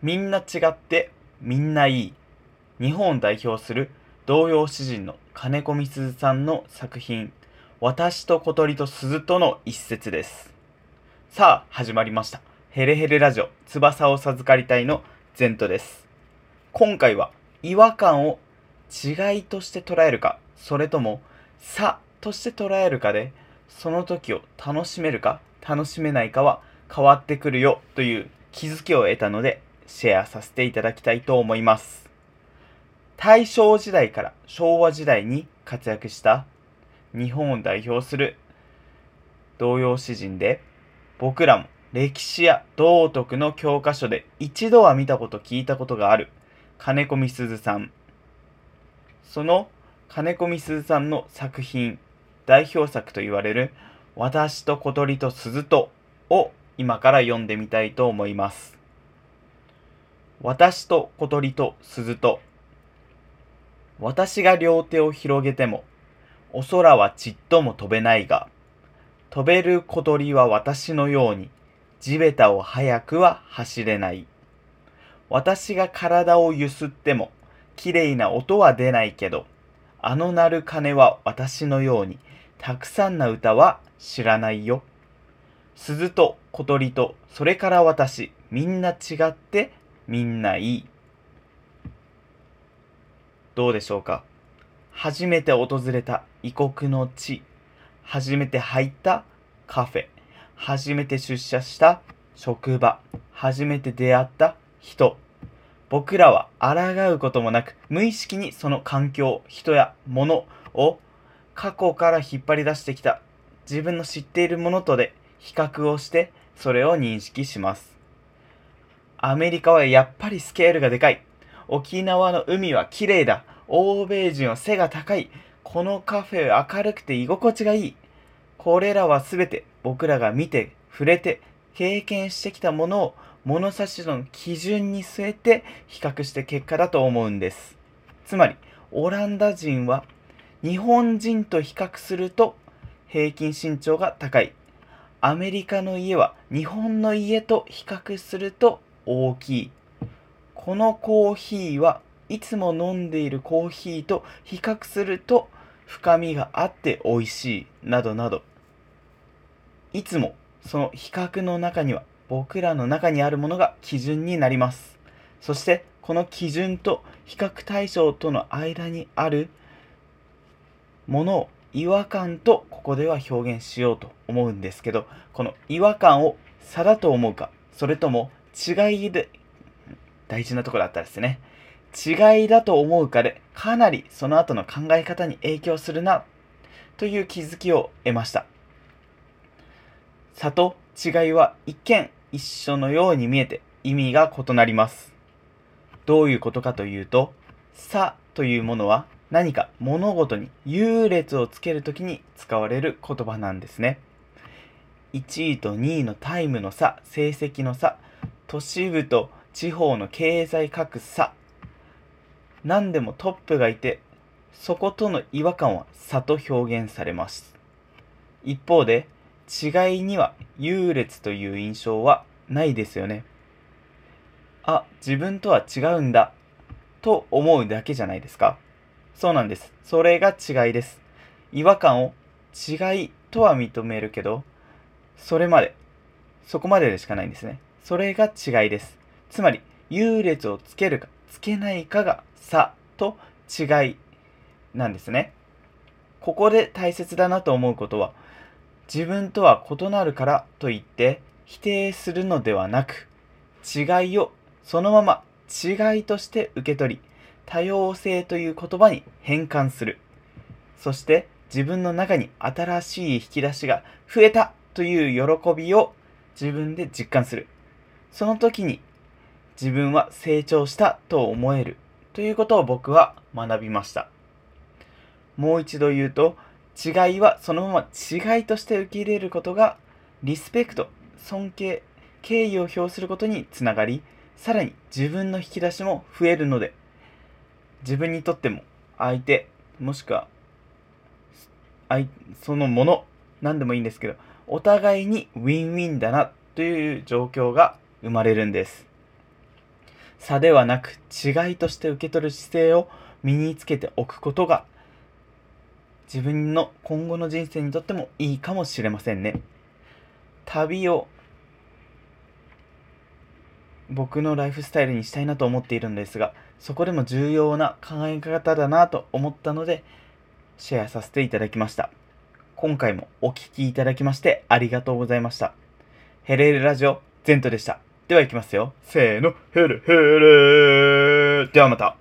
みんな違ってみんないい。日本を代表する童謡詩人の金子みすずさんの作品「私と小鳥と鈴と」の一節です。さあ始まりました。ヘレヘレラジオ。翼を授かりたいのゼントです。今回は違和感を違いとして捉えるかそれとも差として捉えるかでその時を楽しめるか楽しめないかは変わってくるよという気づきを得たのでシェアさせていただきたいと思います。大正時代から昭和時代に活躍した日本を代表する童謡詩人で僕らも歴史や道徳の教科書で一度は見たこと聞いたことがある金子みすずさんその金子みすずさんの作品代表作と言われる「私と小鳥と鈴と」を今から読んでみたいと思います私と小鳥と鈴と私が両手を広げてもお空はちっとも飛べないが飛べる小鳥は私のように地べたを早くは走れない。私が体をゆすってもきれいな音は出ないけどあの鳴る鐘は私のようにたくさんな歌は知らないよ。鈴と小鳥とそれから私みんな違ってみんないい。どうでしょうか？初めて訪れた異国の地、初めて入ったカフェ、初めて出社した職場、初めて出会った人。僕らは抗うこともなく、無意識にその環境、人や物を過去から引っ張り出してきた自分の知っているものとで比較をしてそれを認識します。アメリカはやっぱりスケールがでかい。沖縄の海は綺麗だ。欧米人は背が高い。このカフェは明るくて居心地がいい。これらはすべて僕らが見て、触れて、経験してきたものを物差しの基準に据えて比較して結果だと思うんです。つまり、オランダ人は日本人と比較すると平均身長が高い。アメリカの家は日本の家と比較すると大きい。このコーヒーはいつも飲んでいるコーヒーと比較すると深みがあって美味しい。などなど。いつもその比較の中には僕らの中にあるものが基準になります。そしてこの基準と比較対象との間にあるものを違和感とここでは表現しようと思うんですけどこの違和感を差だと思うかそれとも違いで、大事なところだったですね。違いだと思うかで、かなりその後の考え方に影響するな、という気づきを得ました。差と違いは一見一緒のように見えて意味が異なります。どういうことかというと、差というものは何か物事に優劣をつけるときに使われる言葉なんですね。1位と2位のタイムの差、成績の差、都市部と地方の経済格差。何でもトップがいてそことの違和感は差と表現されます。一方で違いには優劣という印象はないですよね。あ自分とは違うんだと思うだけじゃないですか。そうなんです。それが違いです。違和感を違いとは認めるけどそれまでそこまででしかないんですね。それが違いです。つまり、優劣をつけるかつけないかが差と違いなんですね。ここで大切だなと思うことは、自分とは異なるからといって否定するのではなく、違いをそのまま違いとして受け取り、多様性という言葉に変換する。そして自分の中に新しい引き出しが増えたという喜びを自分で実感する。その時に自分は成長したと思えるということを僕は学びました。もう一度言うと、違いはそのまま違いとして受け入れることが、リスペクト、尊敬、敬意を表することにつながり、さらに自分の引き出しも増えるので、自分にとっても相手、もしくはそのもの、何でもいいんですけど、お互いにウィンウィンだなという状況が生まれるんです。差ではなく違いとして受け取る姿勢を身につけておくことが自分の今後の人生にとってもいいかもしれませんね。旅を僕のライフスタイルにしたいなと思っているんですが、そこでも重要な考え方だなと思ったので、シェアさせていただきました。今回もお聴きいただきましてありがとうございました。ヘレールラジオ、ゼントでした。では行きますよ。せーの、ヘルヘルではまた。